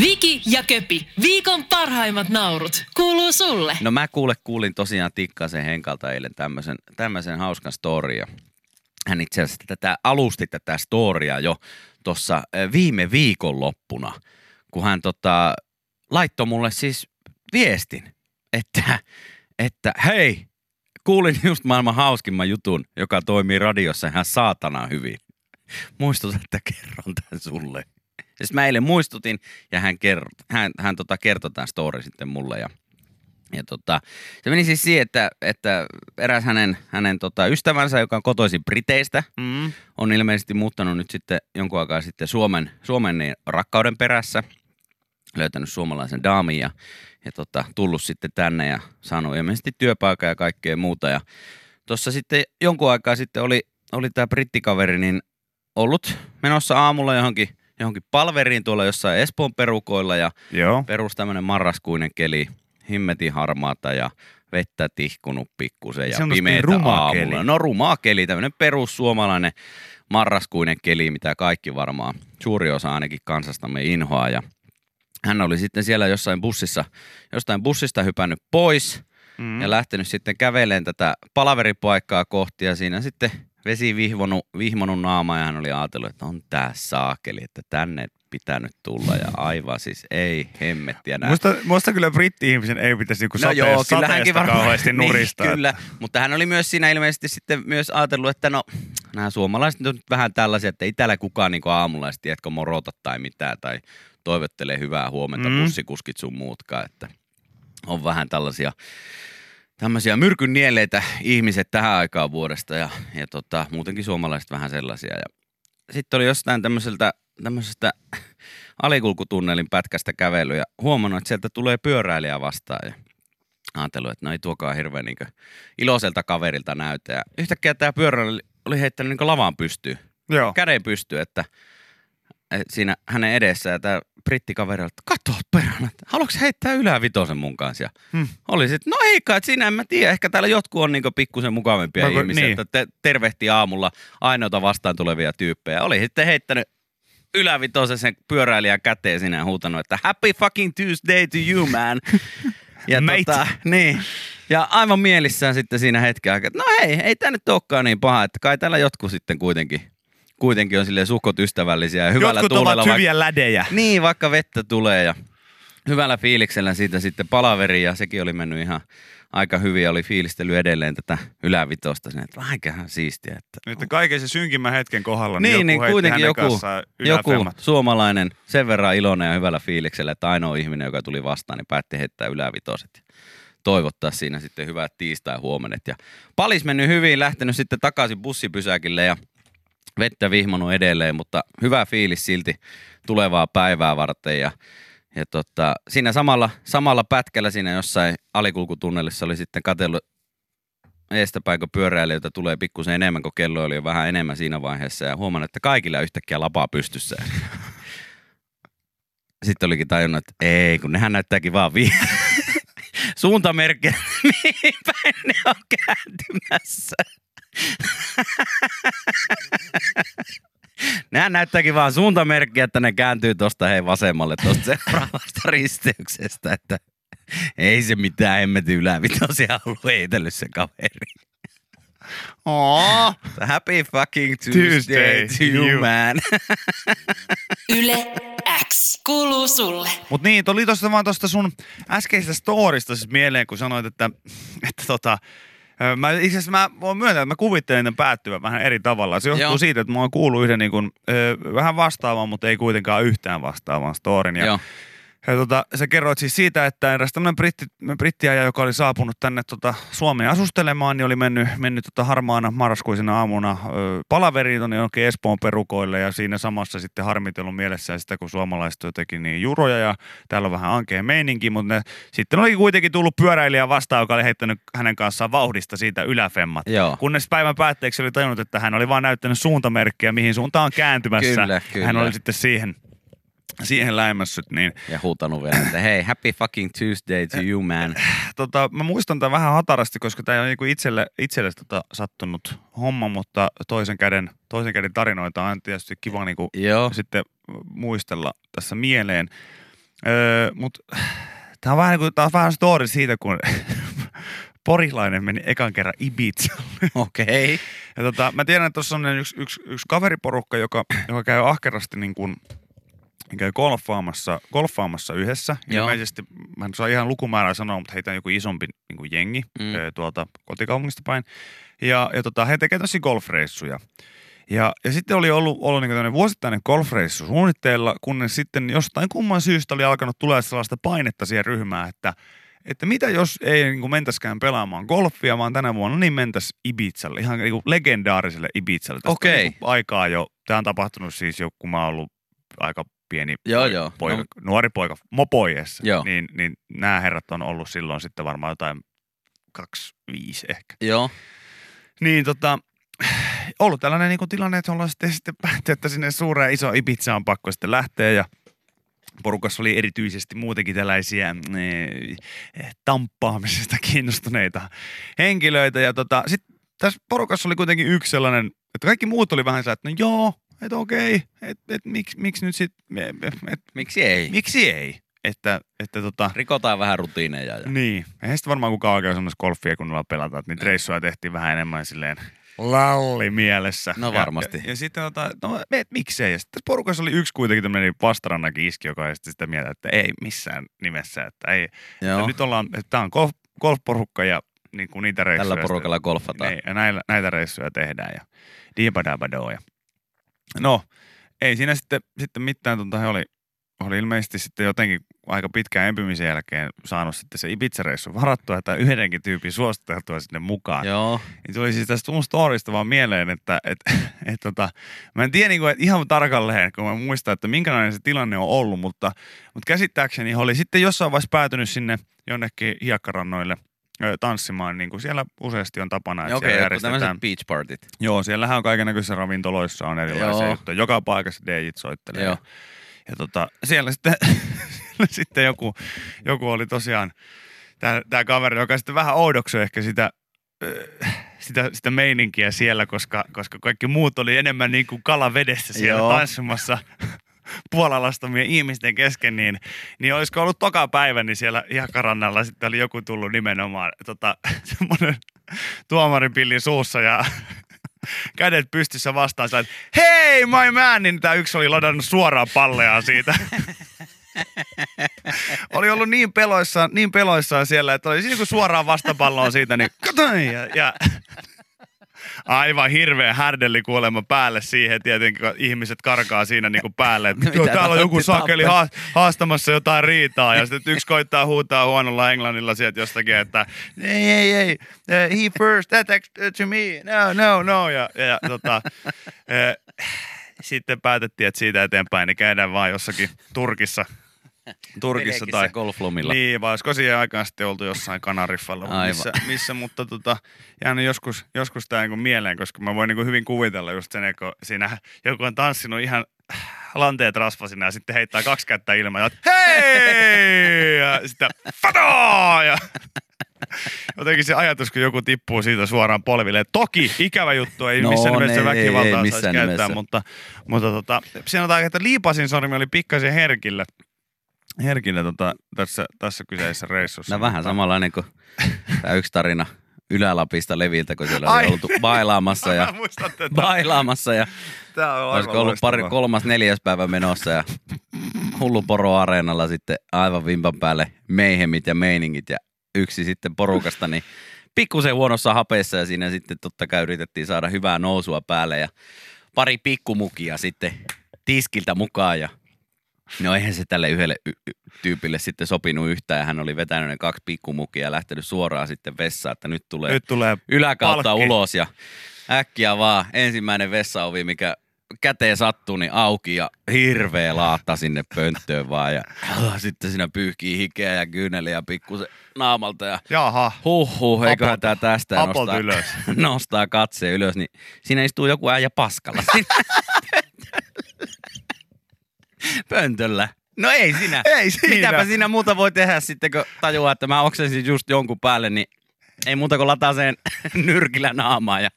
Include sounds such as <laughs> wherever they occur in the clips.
Viki ja Köpi, viikon parhaimmat naurut, kuuluu sulle. No mä kuule kuulin tosiaan Tikkasen Henkalta eilen tämmöisen, tämmöisen hauskan storia. Hän itse asiassa tätä alusti tätä storia jo tuossa viime viikon loppuna, kun hän tota, laittoi mulle siis viestin, että, että hei, kuulin just maailman hauskimman jutun, joka toimii radiossa ihan saatana hyvin. Muistuta, että kerron tämän sulle. Siis mä eilen muistutin ja hän, kerro, hän, hän tota kertoi tämän story sitten mulle ja ja tota, se meni siis siihen, että, että eräs hänen, hänen tota ystävänsä, joka on kotoisin Briteistä, mm. on ilmeisesti muuttanut nyt sitten jonkun aikaa sitten Suomen, Suomen niin rakkauden perässä, löytänyt suomalaisen daamin ja, ja tota, tullut sitten tänne ja saanut ilmeisesti työpaikan ja kaikkea muuta. Ja tuossa sitten jonkun aikaa sitten oli, oli tämä brittikaveri niin ollut menossa aamulla johonkin – johonkin palveriin tuolla jossain Espoon perukoilla ja Joo. perus tämmöinen marraskuinen keli, himmetin harmaata ja vettä tihkunut pikkusen ja pimeitä aamulla. Keli. No rumaa keli, tämmöinen perussuomalainen marraskuinen keli, mitä kaikki varmaan, suuri osa ainakin kansastamme inhoaa ja hän oli sitten siellä jossain bussissa, jostain bussista hypännyt pois mm. ja lähtenyt sitten käveleen tätä palaveripaikkaa kohti ja siinä sitten vesi vihvonut, vihmonut naama ja hän oli ajatellut, että on tää saakeli, että tänne pitänyt tulla ja aivan siis ei hemmettiä näin. Musta, musta kyllä britti-ihmisen ei pitäisi niinku no joo, kyllä hänkin varmaan, kauheasti <laughs> niin, nuristaa. Niin, kyllä, mutta hän oli myös siinä ilmeisesti sitten myös ajatellut, että no nämä suomalaiset on vähän tällaisia, että ei täällä kukaan niinku aamulla tiedätkö, morota tai mitään tai toivottelee hyvää huomenta mm. bussikuskit sun muutkaan, että on vähän tällaisia tämmöisiä myrkyn nieleitä ihmiset tähän aikaan vuodesta ja, ja tota, muutenkin suomalaiset vähän sellaisia. Ja sitten oli jostain tämmöiseltä, tämmöisestä alikulkutunnelin pätkästä kävely ja huomannut, että sieltä tulee pyöräilijä vastaan ja ajatellut, että no ei tuokaan hirveän niin iloiselta kaverilta näytä. Ja yhtäkkiä tämä pyöräilijä oli heittänyt niin lavaan pystyyn, Joo. käden pystyyn, että siinä hänen edessä ja tämä brittikaveri että kato perään, että haluatko heittää ylävitosen mun kanssa? Ja hmm. oli sitten, no ei kai, siinä en mä tiedä, ehkä täällä jotkut on niinku pikkusen mukavampia Mä, ihmisiä, niin. että te, tervehti aamulla ainoita vastaan tulevia tyyppejä. Oli sitten heittänyt ylävitosen sen pyöräilijän käteen sinä huutanut, että happy fucking Tuesday to you man. <laughs> ja Mate. tota, niin. Ja aivan mielissään sitten siinä hetken aikaa, että no hei, ei tämä nyt olekaan niin paha, että kai täällä jotkut sitten kuitenkin kuitenkin on silleen suhkot ystävällisiä ja hyvällä Jotkut tuulella. ovat hyviä lädejä. Niin, vaikka vettä tulee ja hyvällä fiiliksellä siitä sitten palaveri ja sekin oli mennyt ihan aika hyvin ja oli fiilistely edelleen tätä ylävitosta. Sinne, että vähänkähän siistiä. Että, Nyt kaiken se synkimmän hetken kohdalla, niin, niin, niin kuitenkin joku, joku suomalainen sen verran iloinen ja hyvällä fiiliksellä, että ainoa ihminen, joka tuli vastaan, niin päätti heittää ylävitoset. Toivottaa siinä sitten hyvät tiistai huomenet. Ja palis mennyt hyvin, lähtenyt sitten takaisin bussipysäkille ja vettä vihmonut edelleen, mutta hyvä fiilis silti tulevaa päivää varten ja ja tota, siinä samalla, samalla pätkällä siinä jossain alikulkutunnelissa oli sitten katsellut eestäpäin, kun pyöräilijöitä tulee pikkusen enemmän, kun kello oli jo vähän enemmän siinä vaiheessa ja huomannut, että kaikilla yhtäkkiä lapaa pystyssä. Sitten olikin tajunnut, että ei, kun nehän näyttääkin vaan vi- <laughs> suuntamerkkiä, <laughs> mihin päin ne on kääntymässä. Nehän näyttääkin vaan suuntamerkkiä, että ne kääntyy tuosta hei vasemmalle tuosta seuraavasta risteyksestä, että ei se mitään emmeti ylävitosia ollut heitellyt se kaveri. Oh. Happy fucking Tuesday, Tuesday to you, you. man. Yle X kuuluu sulle. Mut niin, tuli tuosta vaan tuosta sun äskeisestä storista siis mieleen, kun sanoit, että, että tota, Mä, itse asiassa mä voin myöntää, että mä kuvittelen ne päättyvän vähän eri tavalla. Se johtuu Joo. siitä, että mä oon kuullut yhden niin kuin, vähän vastaavan, mutta ei kuitenkaan yhtään vastaavan storin. Ja Joo. Ja tota, sä kerroit siis siitä, että eräs tämmöinen britti, brittiäjä, joka oli saapunut tänne tota, Suomeen asustelemaan, niin oli mennyt, mennyt tota, harmaana marraskuisena aamuna ö, palaveriin tuonne jonkin Espoon perukoille ja siinä samassa sitten harmitellut mielessään sitä, kun suomalaiset jotenkin niin juroja ja täällä on vähän ankea meininki, mutta ne, sitten oli kuitenkin tullut pyöräilijä vastaan, joka oli heittänyt hänen kanssaan vauhdista siitä yläfemmat. Joo. Kunnes päivän päätteeksi oli tajunnut, että hän oli vain näyttänyt suuntamerkkiä, mihin suuntaan on kääntymässä. Kyllä, kyllä. Hän oli sitten siihen siihen läimässyt. Niin. Ja huutanut vielä, että hei, happy fucking Tuesday to you man. Tota, mä muistan tämän vähän hatarasti, koska tämä on niinku itselle, itselle tota sattunut homma, mutta toisen käden, toisen käden tarinoita on tietysti kiva niinku sitten muistella tässä mieleen. Öö, Mutta tämä on vähän, niin kuin, tää on vähän story siitä, kun <laughs> porilainen meni ekan kerran Ibizalle. Okei. Okay. Ja tota, mä tiedän, että tuossa on yksi, yksi, yksi kaveriporukka, joka, joka käy ahkerasti niin kuin, käy golfaamassa, golfaamassa yhdessä. Joo. Ilmeisesti, mä en saa ihan lukumäärää sanoa, mutta heitä on joku isompi niin kuin jengi Mm. tuolta kotikaupungista päin. Ja, ja tota, he tekevät tosi golfreissuja. Ja, ja sitten oli ollut, ollut niin vuosittainen golfreissu suunnitteilla, kunnes sitten jostain kumman syystä oli alkanut tulla sellaista painetta siihen ryhmään, että, että mitä jos ei niin kuin mentäskään pelaamaan golfia, vaan tänä vuonna niin mentäs Ibizalle, ihan niin kuin legendaariselle Ibizalle. Tästä Okei. niin kuin aikaa jo, tämä on tapahtunut siis jo, kun mä oon ollut aika pieni Joo, poika, joo. poika, No. nuori poika, mopoiessa, Joo. niin, niin nämä herrat on ollut silloin sitten varmaan jotain 25 ehkä. Joo. Niin tota, ollut tällainen niin tilanne, että ollaan sitten, sitten päätty, että sinne suureen iso Ibiza on pakko sitten lähteä ja porukassa oli erityisesti muutenkin tällaisia eh, tamppaamisesta kiinnostuneita henkilöitä ja tota, sitten tässä porukassa oli kuitenkin yksi sellainen, että kaikki muut oli vähän sellainen, että no joo, että okei, että et, miksi, miksi nyt sitten, et, Miksi ei? miksi ei, että, että tota, Rikotaan vähän rutiineja. Ja... niin. Eihän sitten varmaan kukaan oikein semmoista golfia kunnolla pelata. Että niitä reissuja tehtiin vähän enemmän silleen lalli mielessä. No Ja- varmasti. Ja, ja, sitten tota, no et, miksei. Ja sitten porukassa oli yksi kuitenkin tämmöinen vastarannakin iski, joka oli sitten sitä mieltä, että ei missään nimessä. Että ei, että Joo. nyt ollaan, että tämä on golf, golfporukka ja niin kuin niitä reissuja. Tällä porukalla golfataan. Niin, ja näillä, näitä reissuja tehdään ja diibadabadoo. Ja. No, ei siinä sitten, sitten mitään, he oli, oli ilmeisesti sitten jotenkin aika pitkään empimisen jälkeen saanut sitten se Ibiza-reissu varattua, että yhdenkin tyypin suositeltua sinne mukaan. Joo. Niin tuli siis tästä mun storista vaan mieleen, että et, <laughs> et, tota, mä en tiedä niinku, että ihan tarkalleen, kun mä muistan, että minkälainen se tilanne on ollut, mutta, mutta käsittääkseni oli sitten jossain vaiheessa päätynyt sinne jonnekin hiekkarannoille tanssimaan, niin kuin siellä useasti on tapana, että siellä okay, tämmöiset järjestetään. beach partit. Joo, siellähän on kaikennäköisissä ravintoloissa on erilaisia Joo. juttuja. Joka paikassa DJt soittelee. Joo. Ja, tota, siellä sitten, <laughs> siellä sitten joku, joku oli tosiaan, tämä kaveri, joka sitten vähän oudoksui ehkä sitä, sitä, sitä meininkiä siellä, koska, koska kaikki muut oli enemmän niin kuin kala vedessä siellä Joo. tanssimassa puolalastomien ihmisten kesken, niin, niin olisiko ollut toka päivä, niin siellä Iakarannalla sitten oli joku tullut nimenomaan tota, <laughs> semmoinen tuomaripillin suussa ja <laughs> kädet pystyssä vastaan, että hei my man, niin tämä yksi oli ladannut suoraan palleaan siitä. <laughs> oli ollut niin peloissaan, niin peloissaan siellä, että oli siinä kun suoraan vastapalloon siitä, niin ja, ja aivan hirveä härdelli kuulemma päälle siihen tietenkin, kun ihmiset karkaa siinä niin kuin päälle. Että, <laughs> joo, täällä on joku sakeli haastamassa jotain riitaa ja sitten yksi koittaa huutaa huonolla englannilla sieltä jostakin, että ei, ei, ei, uh, he first, that ex- to me, no, no, no. Ja, ja, ja tota, eh, sitten päätettiin, että siitä eteenpäin niin käydään vaan jossakin Turkissa. <laughs> Turkissa tai golflomilla. niin, vai olisiko siihen aikaan sitten oltu jossain Kanariffalla, missä, missä, mutta tota, jäänyt joskus, joskus tämä niin mieleen, koska mä voin niin hyvin kuvitella just sen, kun siinä joku on tanssinut ihan lanteet rasvasina ja sitten heittää kaksi kättä ilmaan ja hei! Ja sitten fadaa! Ja <laughs> jotenkin se ajatus, kun joku tippuu siitä suoraan polville. Toki ikävä juttu, ei No, missään nimessä ei, väkivaltaa ei, ei saisi käyttää, nimessä. mutta, mutta tota, sanotaan, että liipasin sormi oli pikkasen herkillä. Herkillä tota, tässä, tässä kyseisessä reissussa. No vähän Mutta- samanlainen kuin tämä yksi tarina Ylä-Lapista Leviltä, kun siellä oli oltu bailaamassa ja <laughs> bailaamassa ja Tää on olisiko ollut pari, kolmas, neljäs päivä menossa ja hullu poro areenalla sitten aivan vimpan päälle meihemit ja meiningit ja yksi sitten porukasta, niin pikkusen huonossa hapeessa ja siinä sitten totta kai yritettiin saada hyvää nousua päälle ja pari pikkumukia sitten tiskiltä mukaan ja No eihän se tälle yhdelle y- y- tyypille sitten sopinut yhtään ja hän oli vetänyt ne kaksi pikkumukia ja lähtenyt suoraan sitten vessaan, että nyt tulee Nyt tulee yläkautta palkki. ulos ja äkkiä vaan ensimmäinen vessaovi, mikä käteen sattuu, niin auki ja hirveä laatta sinne pönttöön vaan. Ja äh, <clears throat> sitten siinä pyyhkii hikeä ja kyyneliä pikkusen naamalta ja Jaha. huh huh, eiköhän tää tästä nostaa, ylös. <laughs> nostaa katseen ylös, niin siinä istuu joku äijä paskalla <laughs> <laughs> pöntöllä. No ei siinä. <laughs> Ei siinä. Mitäpä siinä muuta voi tehdä sitten, kun tajuaa, että mä oksensin just jonkun päälle, niin ei muuta kuin lataa sen <laughs> nyrkillä naamaa ja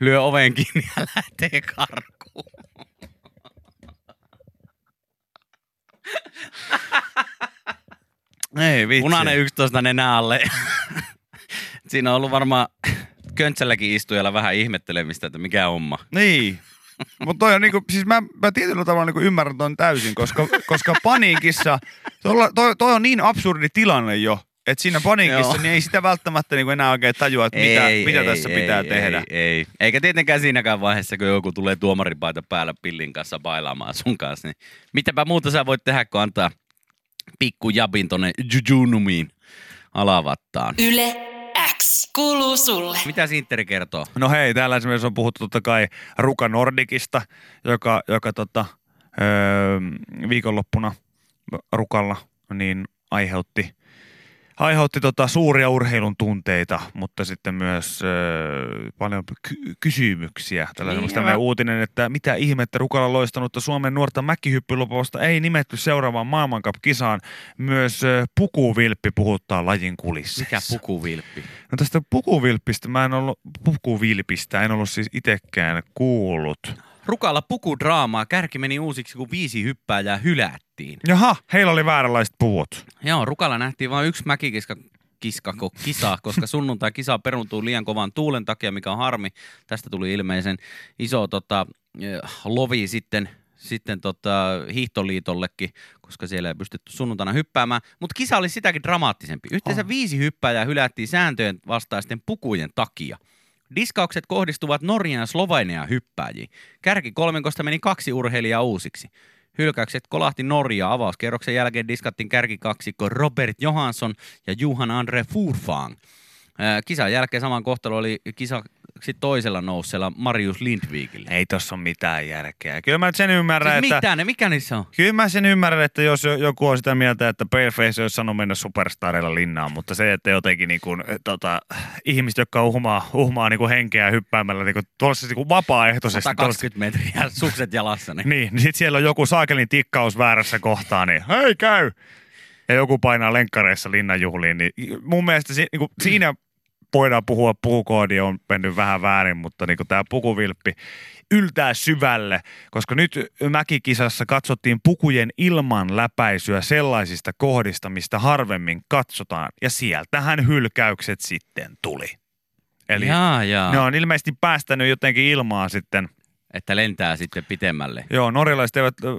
lyö oven kiinni ja lähtee karkuun. <laughs> Ei vitsi. Punainen 11 nenä alle. Siinä on ollut varmaan köntsälläkin istujalla vähän ihmettelemistä, että mikä homma. Niin. Mutta toi on niinku, siis mä, mä tietyllä tavalla niinku ymmärrän ton täysin, koska, koska paniikissa, toi, toi, on niin absurdi tilanne jo, että siinä paniikissa niin ei sitä välttämättä niinku enää oikein tajua, että mitä, ei, mitä ei, tässä ei, pitää ei, tehdä. Ei, ei. Eikä tietenkään siinäkään vaiheessa, kun joku tulee tuomaripaita päällä pillin kanssa bailaamaan sun kanssa, niin mitäpä muuta sä voit tehdä, kun antaa pikku jabin tonne jujunumiin alavattaan. Yle kuuluu sulle. Mitä Sinteri kertoo? No hei, täällä esimerkiksi on puhuttu totta kai Ruka Nordikista, joka, joka tota, öö, viikonloppuna Rukalla niin aiheutti – aiheutti tota suuria urheilun tunteita, mutta sitten myös äh, paljon ky- kysymyksiä. Tällainen niin, tämmöinen uutinen, että mitä ihmettä Rukalla loistanutta Suomen nuorta mäkihyppylupausta ei nimetty seuraavaan maailmankap-kisaan. Myös äh, pukuvilppi puhuttaa lajin kulissa. Mikä pukuvilppi? No tästä pukuvilppistä mä en ollut, pukuvilpistä en ollut siis itsekään kuullut. Rukalla pukudraamaa. Kärki meni uusiksi, kun viisi hyppääjää hylättiin. Jaha, heillä oli vääränlaiset puvut. Joo, Rukalla nähtiin vain yksi mäkikiska kiskako kisa, koska sunnuntai kisa peruntuu liian kovan tuulen takia, mikä on harmi. Tästä tuli ilmeisen iso tota, eh, lovi sitten sitten tota, hiihtoliitollekin, koska siellä ei pystytty sunnuntaina hyppäämään. Mutta kisa oli sitäkin dramaattisempi. Yhteensä oh. viisi hyppääjää hylättiin sääntöjen vastaisten pukujen takia. Diskaukset kohdistuvat Norjan ja Slovenian hyppääjiin. Kärki kolmenkosta meni kaksi urheilijaa uusiksi. Hylkäykset kolahti Norjaa avauskerroksen jälkeen diskattiin kärkikaksikko Robert Johansson ja Juhan Andre Furfang. Kisan jälkeen saman kohtalo oli kisa sitten toisella nousseella Marius Lindvikille. Ei tossa ole mitään järkeä. Kyllä mä sen ymmärrän, siis että... Ne, mikä niissä on? Kyllä mä sen ymmärrän, että jos joku on sitä mieltä, että Paleface olisi sanonut mennä superstareilla linnaan, mutta se, että jotenkin niin kuin, tota, ihmiset, jotka uhmaa, uhmaa niin kuin henkeä hyppäämällä niin kuin, tuossa niin kuin vapaaehtoisesti. 120 metriä, <laughs> sukset jalassa. Niin, niin, niin sitten siellä on joku saakelin tikkaus väärässä kohtaa, niin hei käy! ja joku painaa lenkkareissa linnanjuhliin, niin mun mielestä si, niin kuin, siinä voidaan puhua, pukukoodi on mennyt vähän väärin, mutta niin tämä pukuvilppi yltää syvälle, koska nyt mäkikisassa katsottiin pukujen ilman läpäisyä sellaisista kohdista, mistä harvemmin katsotaan, ja sieltähän hylkäykset sitten tuli. Eli jaa, jaa. ne on ilmeisesti päästänyt jotenkin ilmaa sitten. Että lentää sitten pitemmälle. Joo, norjalaiset eivät äh,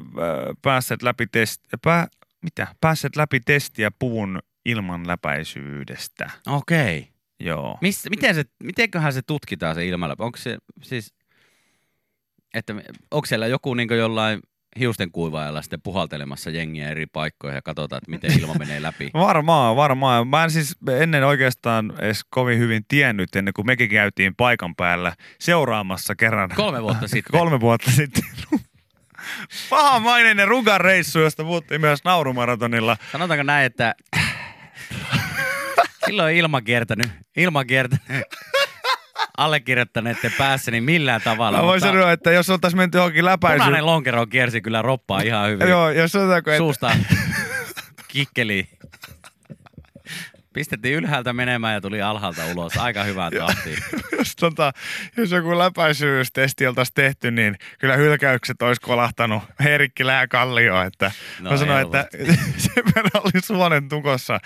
päässeet läpi, test, pää, mitä? päässeet läpi testiä puvun ilman läpäisyydestä. Okei. Joo. Miss, miten se, mitenköhän se tutkitaan se ilmalla? Onko se siis, että onko siellä joku niin jollain hiusten kuivaajalla sitten puhaltelemassa jengiä eri paikkoihin ja katsotaan, että miten ilma menee läpi. <laughs> Varmaan, varmaan. Mä en siis ennen oikeastaan edes kovin hyvin tiennyt, ennen kuin mekin käytiin paikan päällä seuraamassa kerran. Kolme vuotta sitten. <laughs> Kolme vuotta sitten. Pahamainen rugan reissu, josta puhuttiin myös naurumaratonilla. Sanotaanko näin, että Silloin on ilma kiertänyt, ilma kiertänyt allekirjoittaneiden päässä, niin millään tavalla. Mä voin mutta... sanoa, että jos oltaisiin menty johonkin läpäisyyn... Punainen lonkero kiersi kyllä roppaa ihan hyvin. Joo, jos sanotaanko, että... Suusta kikkeli. Pistettiin ylhäältä menemään ja tuli alhaalta ulos. Aika hyvää tahtia. <laughs> jos, tota, jos joku läpäisyystesti oltaisiin tehty, niin kyllä hylkäykset olisi kolahtanut Herikki Lääkallio. Että no mä sanoin, että <laughs> sen verran oli suonen tukossa,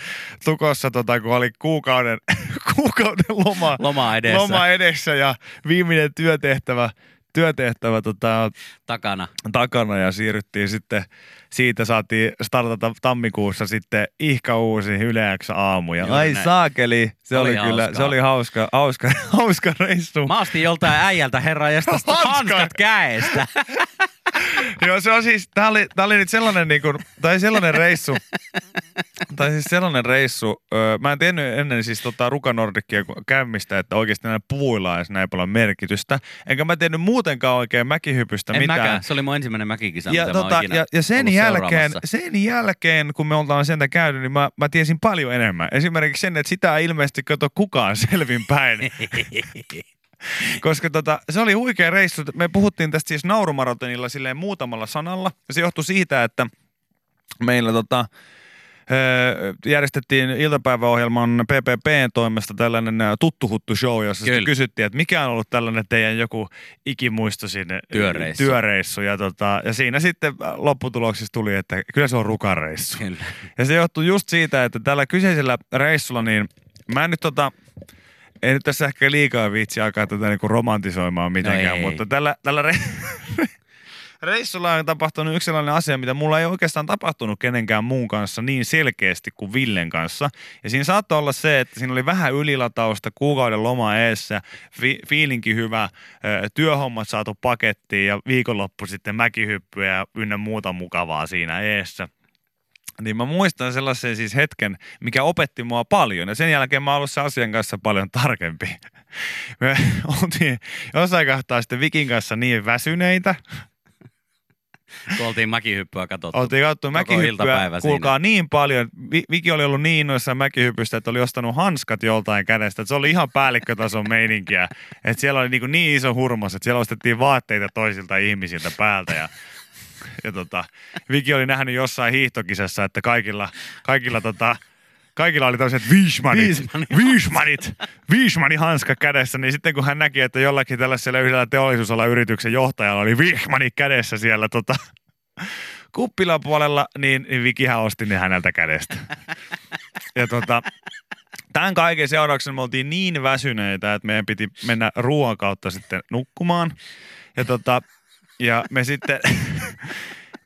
tukossa tota, kun oli kuukauden, <laughs> kuukauden loma, loma, edessä. loma edessä ja viimeinen työtehtävä työtehtävä tota, takana. takana ja siirryttiin sitten, siitä saatiin startata tammikuussa sitten ihka uusi Yle aamu. Ja ai näin. saakeli, se oli, oli kyllä, se oli hauska, hauska, <laughs> hauska reissu. Mä ostin joltain äijältä herra hanskat käestä. <laughs> Joo, se on siis, tää oli, tää oli nyt sellainen niinku, tai sellainen reissu, tai siis sellainen reissu, öö, mä en tiennyt ennen siis tota Ruka Nordickia käymistä, että oikeasti näillä puvuilla olisi näin paljon merkitystä. Enkä mä tiennyt muutenkaan oikein mäkihypystä en mitään. Mäkään. Se oli mun ensimmäinen mäkikisa, ja, tota, ja, ja sen, jälkeen, sen jälkeen, kun me ollaan sentä käynyt, niin mä, mä tiesin paljon enemmän. Esimerkiksi sen, että sitä ei ilmeisesti kato kukaan <laughs> selvinpäin. <laughs> Koska tota, se oli huikea reissu. Me puhuttiin tästä siis naurumaratonilla silleen muutamalla sanalla. Ja se johtui siitä, että meillä tota, järjestettiin iltapäiväohjelman PPPn toimesta tällainen ä, tuttuhuttu show, jossa Kyllä. kysyttiin, että mikä on ollut tällainen teidän joku ikimuistoisin ä, Työreissu. työreissu. Ja, tota, ja siinä sitten ä, lopputuloksessa tuli, että kyllä se on rukareissu. Kyllä. Ja se johtuu just siitä, että tällä kyseisellä reissulla, niin mä en nyt tota, en nyt tässä ehkä liikaa viitsi alkaa tätä niinku romantisoimaan mitenkään, ei. mutta tällä, tällä re- <laughs> reissulla on tapahtunut yksi sellainen asia, mitä mulla ei oikeastaan tapahtunut kenenkään muun kanssa niin selkeästi kuin Villen kanssa. Ja siinä saattoi olla se, että siinä oli vähän ylilatausta, kuukauden loma eessä, fi- fiilinki hyvä, työhommat saatu pakettiin ja viikonloppu sitten mäkihyppyä ja ynnä muuta mukavaa siinä eessä. Niin mä muistan sellaisen siis hetken, mikä opetti mua paljon. Ja sen jälkeen mä oon ollut sen asian kanssa paljon tarkempi. <laughs> Me oltiin jossain kohtaa sitten Vikin kanssa niin väsyneitä. <laughs> Kun oltiin mäkihyppyä katsottu. Oltiin katsottu mäkihyppyä, kuulkaa niin paljon. Vi- Viki oli ollut niin innoissaan mäkihypystä, että oli ostanut hanskat joltain kädestä. Että se oli ihan päällikkötason meininkiä. <laughs> Että siellä oli niin, niin iso hurmas, että siellä ostettiin vaatteita toisilta ihmisiltä päältä. Ja, ja tota, Viki oli nähnyt jossain hiihtokisassa, että kaikilla, kaikilla tota, kaikilla oli Viismanit. viismanit, viismanin hanska kädessä, niin sitten kun hän näki, että jollakin tällaisella yhdellä teollisuusalan yrityksen johtajalla oli viismani kädessä siellä tota, kuppilan puolella, niin, niin Vikihän osti ne häneltä kädestä. Ja tota, tämän kaiken seurauksena me oltiin niin väsyneitä, että meidän piti mennä ruoan kautta sitten nukkumaan. Ja, tota, ja me sitten...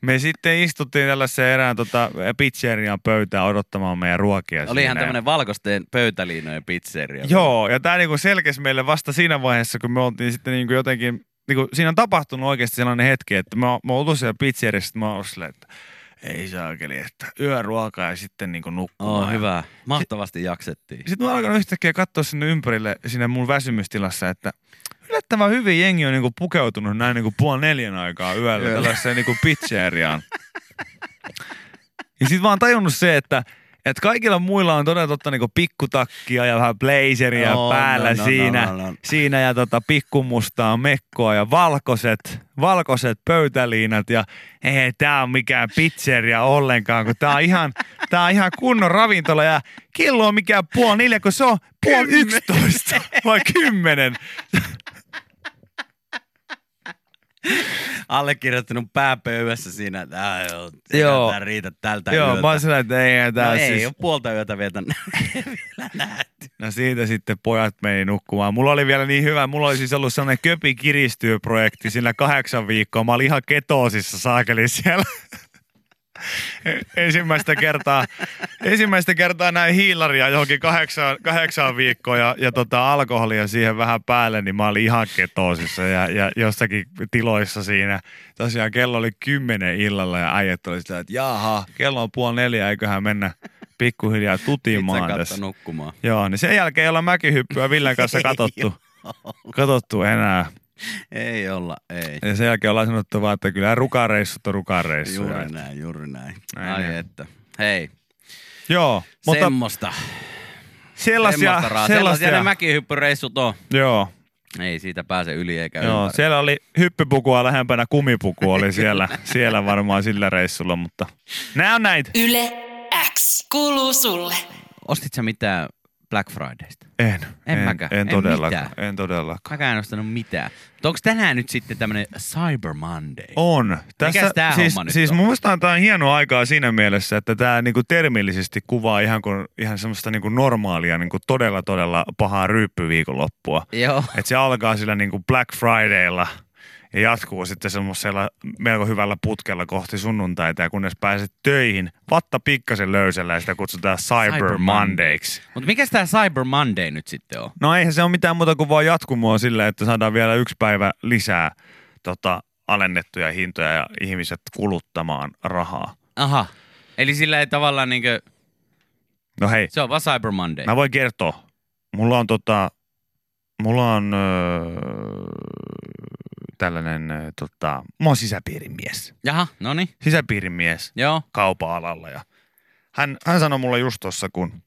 Me sitten istuttiin tällaiseen erään tota, pizzerian pöytään odottamaan meidän ruokia. Oli ihan siinä. tämmöinen valkoisten pöytäliinojen pizzeria. Joo, ja tämä niinku selkesi meille vasta siinä vaiheessa, kun me oltiin sitten niinku jotenkin, niinku, siinä on tapahtunut oikeasti sellainen hetki, että me, me oltu siellä pizzeriassa, että mä oon silleen, että ei saakeli, että yöruokaa ja sitten niinku nukkumaan. Oh, hyvä. Mahtavasti jaksettiin. Sitten mä alkanut yhtäkkiä katsoa sinne ympärille, sinne mun väsymystilassa, että yllättävän hyvin jengi on niinku pukeutunut näin niinku puoli neljän aikaa yöllä Yöllä. tällaiseen niinku pizzeriaan. ja sit mä oon tajunnut se, että että kaikilla muilla on todella totta niinku pikkutakkia ja vähän blazeria Joo, päällä no, no, siinä, no, no, no. siinä ja tota pikkumustaa mekkoa ja valkoiset, valkoiset pöytäliinat ja ei tää on mikään pizzeria ollenkaan, kun tää on ihan, tää on ihan kunnon ravintola ja kello on mikään puoli neljä, kun se on puoli yksitoista vai kymmenen. <laughs> Allekirjoittanut pääpöydässä siinä, että "Ää, joo, Joo. tää riitä tältä Joo, yöltä. mä oon sellainen, että ei tää no siis... ei ole puolta yötä vielä, <laughs> vielä nähty. No siitä sitten pojat meni nukkumaan. Mulla oli vielä niin hyvä, mulla oli siis ollut sellainen köpi kiristyy projekti siinä kahdeksan viikkoa. Mä olin ihan ketoosissa saakeli siellä. <laughs> <laughs> ensimmäistä kertaa, ensimmäistä kertaa näin hiilaria johonkin kahdeksaan, kahdeksaan viikkoa ja, ja tota alkoholia siihen vähän päälle, niin mä olin ihan ketoosissa ja, ja jossakin tiloissa siinä. Tosiaan kello oli kymmenen illalla ja äijät oli sitä, että jaha, kello on puoli neljä, eiköhän mennä pikkuhiljaa tutimaan tässä. nukkumaan. Joo, niin sen jälkeen ei olla mäkihyppyä Villen kanssa <laughs> katsottu, katsottu enää. <laughs> Ei olla, ei. Ja sen jälkeen ollaan sanottu vaan, että kyllä rukareissut on rukareissuja. Juuri näin, juuri näin. Näin, Ai näin. että. Hei, Joo, mutta semmoista. sellaisia, semmoista raa- Sellaisia sellaisia, ne mäkihyppyreissut on. joo, Ei siitä pääse yli eikä joo, ympäri. siellä oli hyppypukua lähempänä kumipuku oli <laughs> siellä, siellä varmaan sillä reissulla, mutta nämä on näitä. Yle X kuuluu sulle. Ostit sä mitään Black Fridaysta? En, En en, mäkään. en, En todellakaan, mitään. en todellakaan. Mäkään en ostanut mitään. Mutta onko tänään nyt sitten tämmönen Cyber Monday? On. Tässä, tää siis, homma nyt siis on? mun mielestä tämä on hieno aikaa siinä mielessä, että tämä niinku termillisesti kuvaa ihan, kuin, ihan semmoista niinku normaalia, niinku todella todella pahaa ryyppyviikonloppua. Joo. Että se alkaa sillä niinku Black Fridaylla ja jatkuu sitten semmoisella melko hyvällä putkella kohti sunnuntaita ja kunnes pääset töihin. Vatta pikkasen löysällä ja sitä kutsutaan Cyber, Cyber Cyber Monday. Mondayksi. Mutta mikä tämä Cyber Monday nyt sitten on? No eihän se ole mitään muuta kuin vaan jatkumoa sille, että saadaan vielä yksi päivä lisää tota, alennettuja hintoja ja ihmiset kuluttamaan rahaa. Aha. Eli sillä ei tavallaan niinkö, No hei, se on vaan Cyber Monday. mä voin kertoa. Mulla on tota, mulla on öö, tällainen, tota, mä oon sisäpiirin mies. Jaha, no niin. Sisäpiirin mies Joo. kaupan alalla ja hän, hän sanoi mulle just tossa, kun,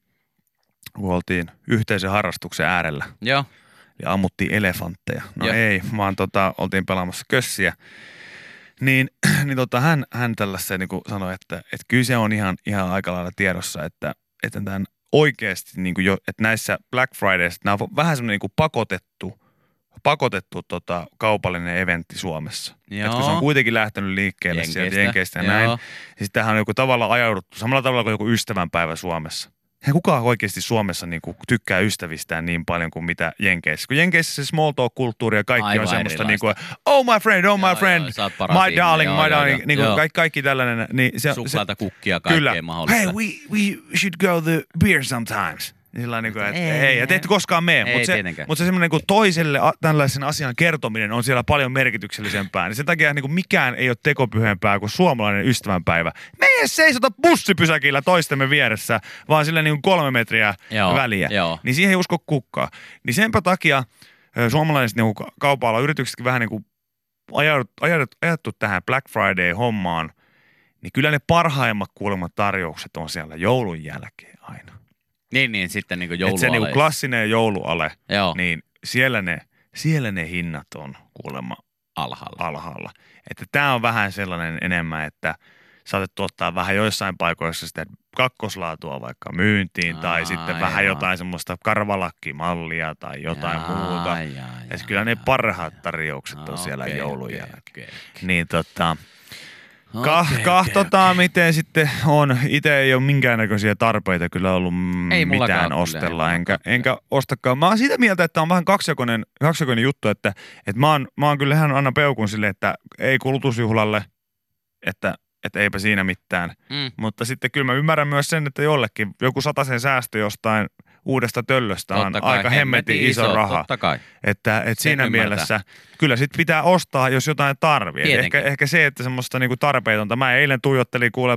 kun oltiin yhteisen harrastuksen äärellä ja ammuttiin elefantteja. No Joo. ei, vaan tota, oltiin pelaamassa kössiä. Niin, <clears throat> niin tota, hän, hän tällaisen niin sanoi, että, että kyllä se on ihan, ihan aika lailla tiedossa, että, että tämän oikeasti, niin kuin jo, että näissä Black Fridays, nämä on vähän semmoinen niin pakotettu, pakotettu tota, kaupallinen eventti Suomessa. Että kun se on kuitenkin lähtenyt liikkeelle Jenkeistä. sieltä Jenkeistä ja Joo. näin, niin sittenhän on joku tavalla ajauduttu, samalla tavalla kuin joku ystävänpäivä Suomessa. Eihän kukaan oikeasti Suomessa niin kuin tykkää ystävistään niin paljon kuin mitä Jenkeissä. Kun Jenkeissä se small talk-kulttuuri ja kaikki Aivan on semmoista niin kuin, oh my friend, oh my joo, friend, joo, my darling, joo, my darling, joo, niin kuin kaikki, kaikki tällainen. Niin se, Suklaata, kukkia, kaikkea kyllä. mahdollista. Hey, we, we should go the beer sometimes. Niin sillä niin kuin, että ei, ei, et koskaan mene. Mutta se, mut se semmoinen niin toiselle tällaisen asian kertominen on siellä paljon merkityksellisempää. Niin sen takia niin kuin mikään ei ole tekopyhempää kuin suomalainen ystävänpäivä. Me ei seisota bussipysäkillä toistemme vieressä, vaan sillä niin kuin kolme metriä joo, väliä. Joo. Niin siihen ei usko kukkaa. Niin senpä takia suomalaiset niin kaupalla yrityksetkin vähän niin kuin ajattu, ajattu, ajattu tähän Black Friday-hommaan, niin kyllä ne parhaimmat kuulemmat tarjoukset on siellä joulun jälkeen aina. Niin, niin sitten niin jouluale. se niin klassinen jouluale, Joo. niin siellä ne, siellä ne hinnat on kuulemma alhaalla. alhaalla. Että tämä on vähän sellainen enemmän, että saatet tuottaa vähän joissain paikoissa sitä kakkoslaatua vaikka myyntiin Aa, tai sitten joo. vähän jotain semmoista karvalakkimallia tai jotain jaa, muuta. Jaa, jaa, ja kyllä ne parhaat tarjoukset on siellä okay, joulun jälkeen. Okay, okay. Niin tota, Ka- okay, kahtotaan, okay, miten sitten on. Itse ei ole minkäännäköisiä tarpeita kyllä ollut ei mitään ostella, enkä, enkä ostakaan. Mä oon siitä mieltä, että on vähän kaksijakoinen, kaksijakoinen juttu, että, että mä, oon, mä oon kyllä ihan anna peukun sille, että ei kulutusjuhlalle, että, että eipä siinä mitään. Mm. Mutta sitten kyllä mä ymmärrän myös sen, että jollekin joku sen säästö jostain – uudesta töllöstä on kai, aika hemmetin iso, iso raha. Totta kai. Että, että siinä ymmärtää. mielessä kyllä sit pitää ostaa, jos jotain tarvii. Ehkä, ehkä se, että semmoista niinku tarpeetonta. Mä eilen tuijottelin kuule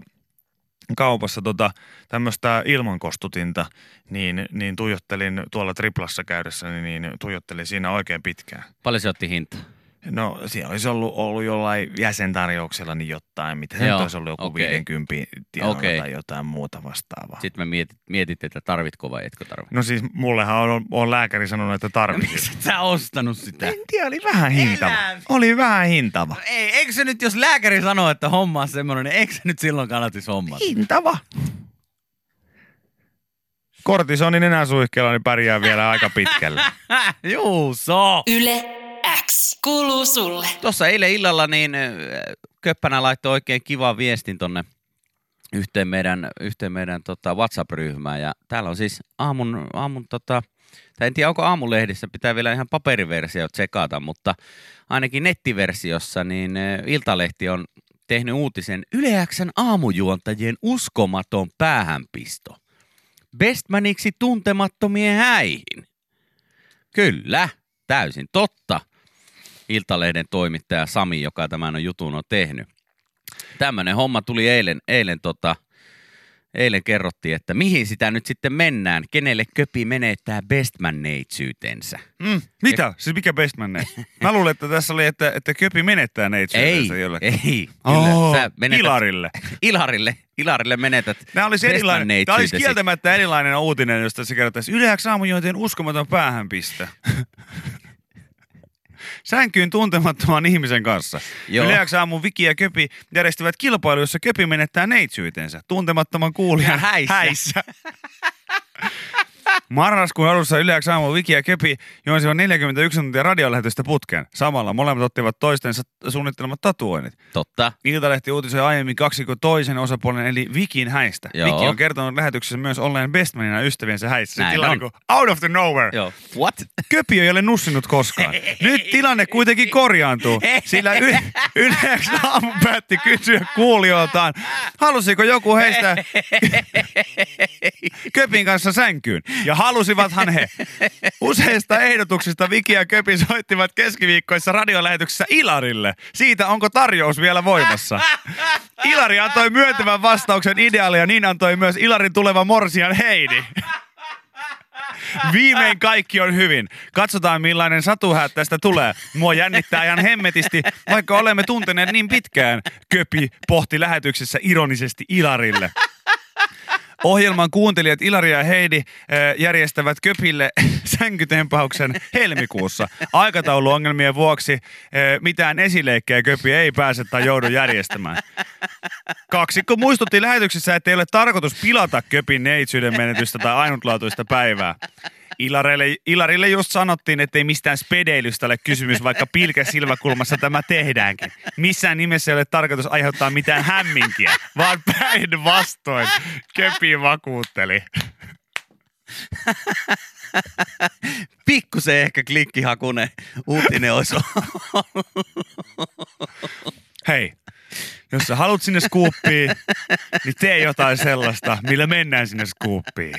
kaupassa tota, tämmöistä ilmankostutinta, niin, niin tuijottelin tuolla triplassa käydessä, niin, niin tuijottelin siinä oikein pitkään. Paljon se otti hintaa? No siellä olisi ollut, ollut jollain jäsentarjouksella niin jotain, mitä se olisi ollut joku okay. 50 okay. tai jotain muuta vastaavaa. Sitten me mietit, mietit, että tarvitko vai etkö tarvitse. No siis mullehan on, on lääkäri sanonut, että tarvitset. No miksi sä ostanut sitä? En tiedä, oli vähän hintava. Elä. Oli vähän hintava. No ei, eikö se nyt, jos lääkäri sanoo, että homma on semmoinen, niin eikö se nyt silloin kannattaisi homma? Hintava. Kortisonin enää suihkeella, niin pärjää vielä aika pitkälle. <laughs> Juu, so. Yle kuuluu sulle. Tuossa eilen illalla niin Köppänä laittoi oikein kivan viestin tonne yhteen meidän, yhteen meidän tota WhatsApp-ryhmään. Ja täällä on siis aamun, aamun tota, tai en tiedä onko aamulehdissä, pitää vielä ihan paperiversio tsekata, mutta ainakin nettiversiossa niin Iltalehti on tehnyt uutisen Yleäksän aamujuontajien uskomaton päähänpisto. Bestmaniksi tuntemattomien häihin. Kyllä, täysin totta. Iltalehden toimittaja Sami, joka tämän on jutun on tehnyt. Tämmöinen homma tuli eilen, eilen, tota, eilen kerrottiin, että mihin sitä nyt sitten mennään, kenelle köpi menettää bestman-neitsyytensä. Mm, mitä? Ja... Siis mikä bestman Mä luulen, että tässä oli, että, että köpi menettää neitsyytensä ei, jollekin. Ei, kyllä. Oh, Sä menetät... Ilarille. <laughs> Ilarille. Ilarille menetät Tämä olisi, erilainen, tämä olisi kieltämättä erilainen uutinen, josta se kerrottaisi. Yleensä aamujointien uskomaton päähänpistä. <laughs> Sänkyyn tuntemattoman ihmisen kanssa. Joo. Yleensä aamun Viki ja Köpi järjestivät kilpailu, jossa Köpi menettää neitsyytensä. Tuntemattoman kuulijan häissä. häissä. <laughs> Marraskuun alussa Yle aamu Viki ja Kepi juonsivat 41 tuntia radiolähetystä putkeen. Samalla molemmat ottivat toistensa suunnittelemat tatuoinnit. Totta. Iltalehti uutisoi aiemmin kaksikon toisen osapuolen eli Vikin häistä. Joo. Viki on kertonut lähetyksessä myös olleen bestmanina ystäviensä häissä. Näin on. Niin out of the nowhere. Joo. What? Köpi ei ole nussinut koskaan. Nyt tilanne kuitenkin korjaantuu, sillä y- aamu päätti kysyä kuulijoiltaan, halusiko joku heistä <laughs> Köpin kanssa sänkyyn. Ja halusivathan he. Useista ehdotuksista Viki ja Köpi soittivat keskiviikkoissa radiolähetyksessä Ilarille. Siitä onko tarjous vielä voimassa. Ilari antoi myöntävän vastauksen ideaali ja niin antoi myös Ilarin tuleva morsian Heidi. Viimein kaikki on hyvin. Katsotaan millainen satuhäät tästä tulee. Mua jännittää ihan hemmetisti, vaikka olemme tunteneet niin pitkään. Köpi pohti lähetyksessä ironisesti Ilarille. Ohjelman kuuntelijat Ilari ja Heidi äh, järjestävät Köpille <laughs> sänkytempauksen helmikuussa. Aikatauluongelmien vuoksi äh, mitään esileikkejä Köpi ei pääse tai joudu järjestämään. Kaksikko muistutti lähetyksessä, että ei ole tarkoitus pilata Köpin neitsyyden menetystä tai ainutlaatuista päivää. Ilarille, Ilarille just sanottiin, että ei mistään spedeilystä ole kysymys, vaikka pilkä silmäkulmassa tämä tehdäänkin. Missään nimessä ei ole tarkoitus aiheuttaa mitään hämminkiä, vaan päinvastoin Köpi vakuutteli. Pikkusen ehkä klikkihakunen uutinen olisi Hei, jos sä haluat sinne skuuppiin, niin tee jotain sellaista, millä mennään sinne skuuppiin.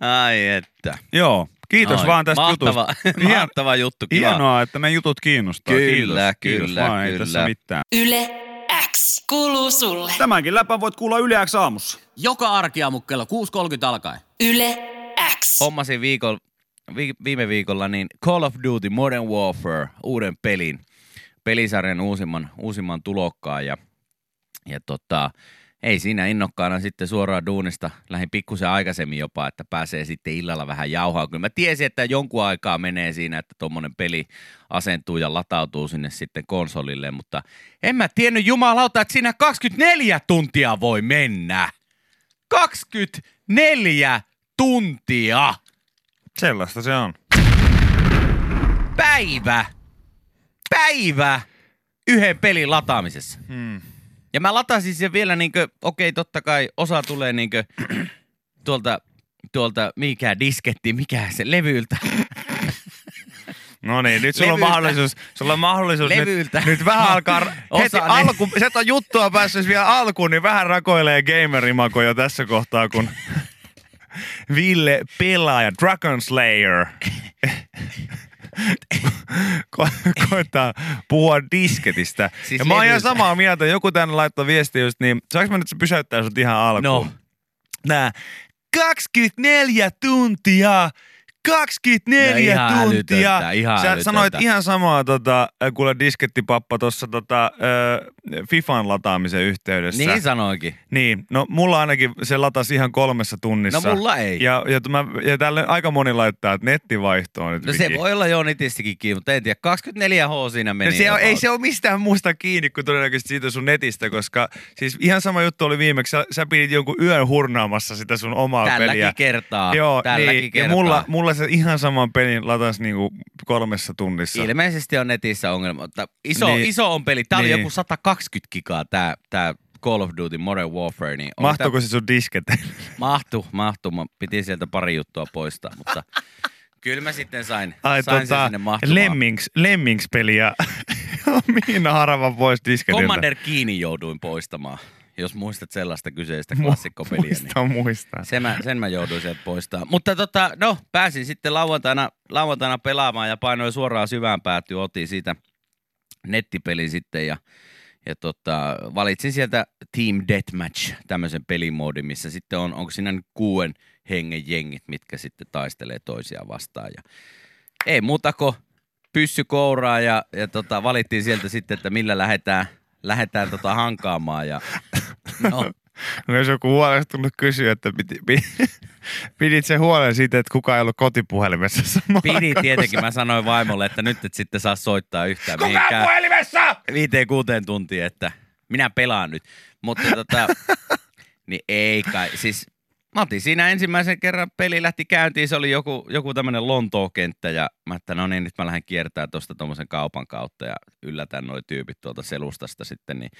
Ai että. Joo, kiitos Ai, vaan tästä mahtava, jutusta. <laughs> Mahtava juttu. Kiva. Hienoa, että me jutut kiinnostaa. Kyllä, kiitos, kiitos kyllä, vaan, Ei kyllä. tässä mitään. Yle X kuuluu sulle. Tämänkin läpän voit kuulla Yle X aamussa. Joka arkiaamu kello 6.30 alkaen. Yle X. Hommasin viikon, vi, viime viikolla niin Call of Duty Modern Warfare, uuden pelin, pelisarjan uusimman, uusimman tulokkaan ja, ja tota, ei siinä innokkaana sitten suoraan duunista, lähdin pikkusen aikaisemmin jopa, että pääsee sitten illalla vähän jauhaa. Kyllä mä tiesin, että jonkun aikaa menee siinä, että tuommoinen peli asentuu ja latautuu sinne sitten konsolille, mutta en mä tiennyt jumalauta, että siinä 24 tuntia voi mennä. 24 tuntia! Sellaista se on. Päivä! Päivä! Yhden pelin lataamisessa. Hmm. Ja mä latasin sen vielä niinkö, okei totta kai osa tulee niinkö <clears throat> tuolta, tuolta mikä disketti, mikä se levyltä. <laughs> No niin, nyt sulla on Levyltä. mahdollisuus, sulla on mahdollisuus nyt, nyt vähän alkaa, <laughs> heti Osa alku, se on juttua päässyt vielä alkuun, niin vähän rakoilee gamerimako jo tässä kohtaa, kun <laughs> Ville pelaaja, Dragon Slayer, ko- koittaa puhua disketistä. Siis ja mä oon ihan samaa mieltä, joku tänne laittoi viestiä just niin, saanko mä nyt se pysäyttää sut ihan alkuun? No. Nää 24 tuntia, 24 No ihan tuntia. älytöntä, ihan Sä älytöntä. sanoit ihan samaa, tota, äh, kuule diskettipappa tuossa tota, äh, Fifan lataamisen yhteydessä. Niin sanoinkin. Niin, no mulla ainakin se latasi ihan kolmessa tunnissa. No mulla ei. Ja, ja, mä, ja tälle aika moni laittaa, että nettivaihto on nyt No se viki. voi olla jo netistäkin kiinni, mutta en tiedä. 24H siinä meni. No se on, ei se ole mistään muusta kiinni kuin todennäköisesti siitä sun netistä, koska siis ihan sama juttu oli viimeksi. Sä, sä pidit jonkun yön hurnaamassa sitä sun omaa Tälläkin peliä. kertaa. Joo, Tälläkin niin, kertaa. ja mulla, mulla se ihan saman pelin latas niinku kolmessa tunnissa. Ilmeisesti on netissä ongelma, mutta iso, Niin. iso on peli. Tää oli Niin. joku 120 gigaa tää, tää Call of Duty Modern Warfare. Niin oli Mahtuuko se sun disket? Mahtu, mahtu. Mä piti sieltä pari juttua poistaa, mutta <laughs> kyllä mä sitten sain, Ai sain sen tota, sinne mahtumaan. Lemmings, Lemmings-peliä. <laughs> Miina harava pois disketiltä. Commander Kiini jouduin poistamaan, jos muistat sellaista kyseistä klassikkopeliä. Niin Muista, muista. sen, mä, sen mä jouduin sieltä poistamaan. Mutta tota, no, pääsin sitten lauantaina, lauantaina pelaamaan ja painoin suoraan syvään päätyyn, otin siitä nettipelin sitten ja, ja tota, valitsin sieltä Team Deathmatch, tämmöisen pelimoodin, missä sitten on, onko siinä nyt kuuden hengen jengit, mitkä sitten taistelee toisiaan vastaan. Ja ei muuta kuin pyssy kouraa ja, ja tota, valittiin sieltä sitten, että millä lähdetään, lähdetään tota hankaamaan. Ja, no, <laughs> jos joku huolestunut kysyy, että piti, piti, <laughs> pidit se huolen siitä, että kukaan ei ollut kotipuhelimessa samaan Pidi kun tietenkin. Mä sanoin vaimolle, että nyt et sitten saa soittaa yhtään Kukaan mihinkään puhelimessa! viiteen kuuteen tuntiin, että minä pelaan nyt. Mutta tota, <laughs> niin ei kai. Siis mä otin siinä ensimmäisen kerran peli lähti käyntiin, se oli joku, joku tämmöinen Lontoo-kenttä ja mä että no niin, nyt mä lähden kiertämään tuosta tuommoisen kaupan kautta ja yllätän noi tyypit tuolta selustasta sitten, niin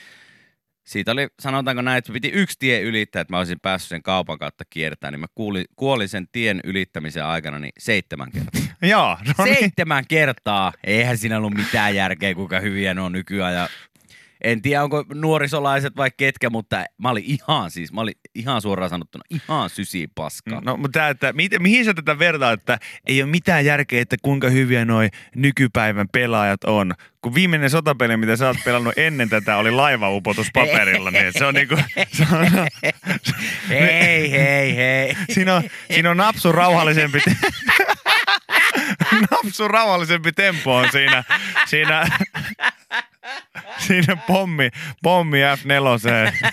siitä oli, sanotaanko näin, että piti yksi tie ylittää, että mä olisin päässyt sen kaupan kautta kiertämään, niin mä kuulin, kuolin sen tien ylittämisen aikana niin seitsemän kertaa. <laughs> Joo, no niin. Seitsemän kertaa. Eihän siinä ollut mitään järkeä, kuinka hyviä ne on nykyään. Ja en tiedä, onko nuorisolaiset vai ketkä, mutta mä olin ihan siis, mä olin ihan suoraan sanottuna ihan sysi paska. No, mutta tää, että, mi- mihin sä tätä vertaat, että ei ole mitään järkeä, että kuinka hyviä noi nykypäivän pelaajat on. Kun viimeinen sotapeli, mitä sä oot pelannut ennen tätä, oli laivaupotus paperilla, niin se on niinku, se on, hei, hei, hei. siinä on, siinä on napsu rauhallisempi, <laughs> napsu rauhallisempi tempo on siinä, siinä, <laughs> Siinä pommi, pommi F4.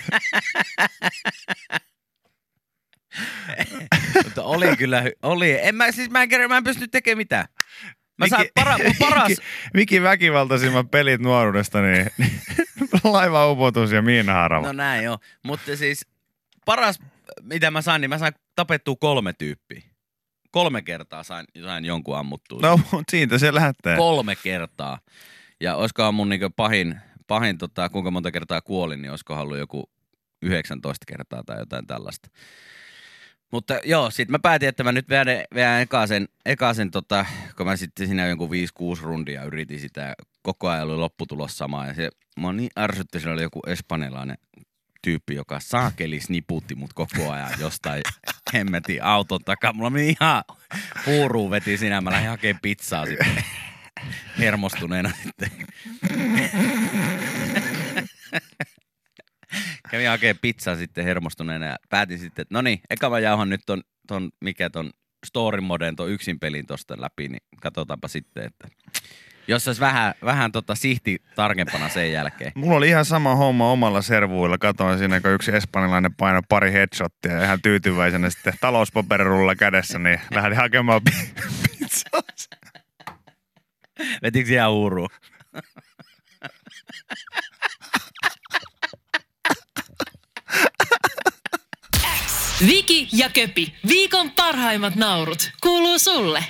Mutta oli kyllä, oli. En mä, siis mä en, kerran, mä en pysty tekemään mitään. Mä saan para, paras, Viki väkivaltaisimmat pelit nuoruudesta, niin laivaupotus ja miinaharava. no näin joo. Mutta siis paras, mitä mä sain, niin mä sain tapettua kolme tyyppiä. Kolme kertaa sain, sain jonkun ammuttua. No, mutta siitä se lähtee. Kolme kertaa. Ja olisikohan mun niinku pahin, pahin tota, kuinka monta kertaa kuolin, niin olisikohan ollut joku 19 kertaa tai jotain tällaista. Mutta joo, sit mä päätin, että mä nyt vedän, vedän ekasen, ekasen tota, kun mä sitten siinä jonkun 5-6 rundia yritin sitä, koko ajan oli lopputulos sama. Ja se, mä niin ärsytti, siellä oli joku espanjalainen tyyppi, joka saakelis niputti mut koko ajan jostain <laughs> hemmetin auton takaa. Mulla meni ihan huuruun veti siinä, mä lähdin hakemaan pizzaa sitten <laughs> hermostuneena sitten. Kävin hakemaan pizzaa sitten hermostuneena ja päätin sitten, että no niin, eka mä jauhan nyt ton, ton mikä ton story moden, ton yksin pelin tosta läpi, niin katsotaanpa sitten, että jos olisi vähän, vähän tota sihti tarkempana sen jälkeen. Mulla oli ihan sama homma omalla servuilla. Katoin siinä, kun yksi espanjalainen paino pari headshottia ihan tyytyväisenä sitten talouspaperirulla kädessä, niin lähdin hakemaan pi- <laughs> pizzaa. Vetikö ihan huuruun? Viki ja Köpi, viikon parhaimmat naurut, kuuluu sulle.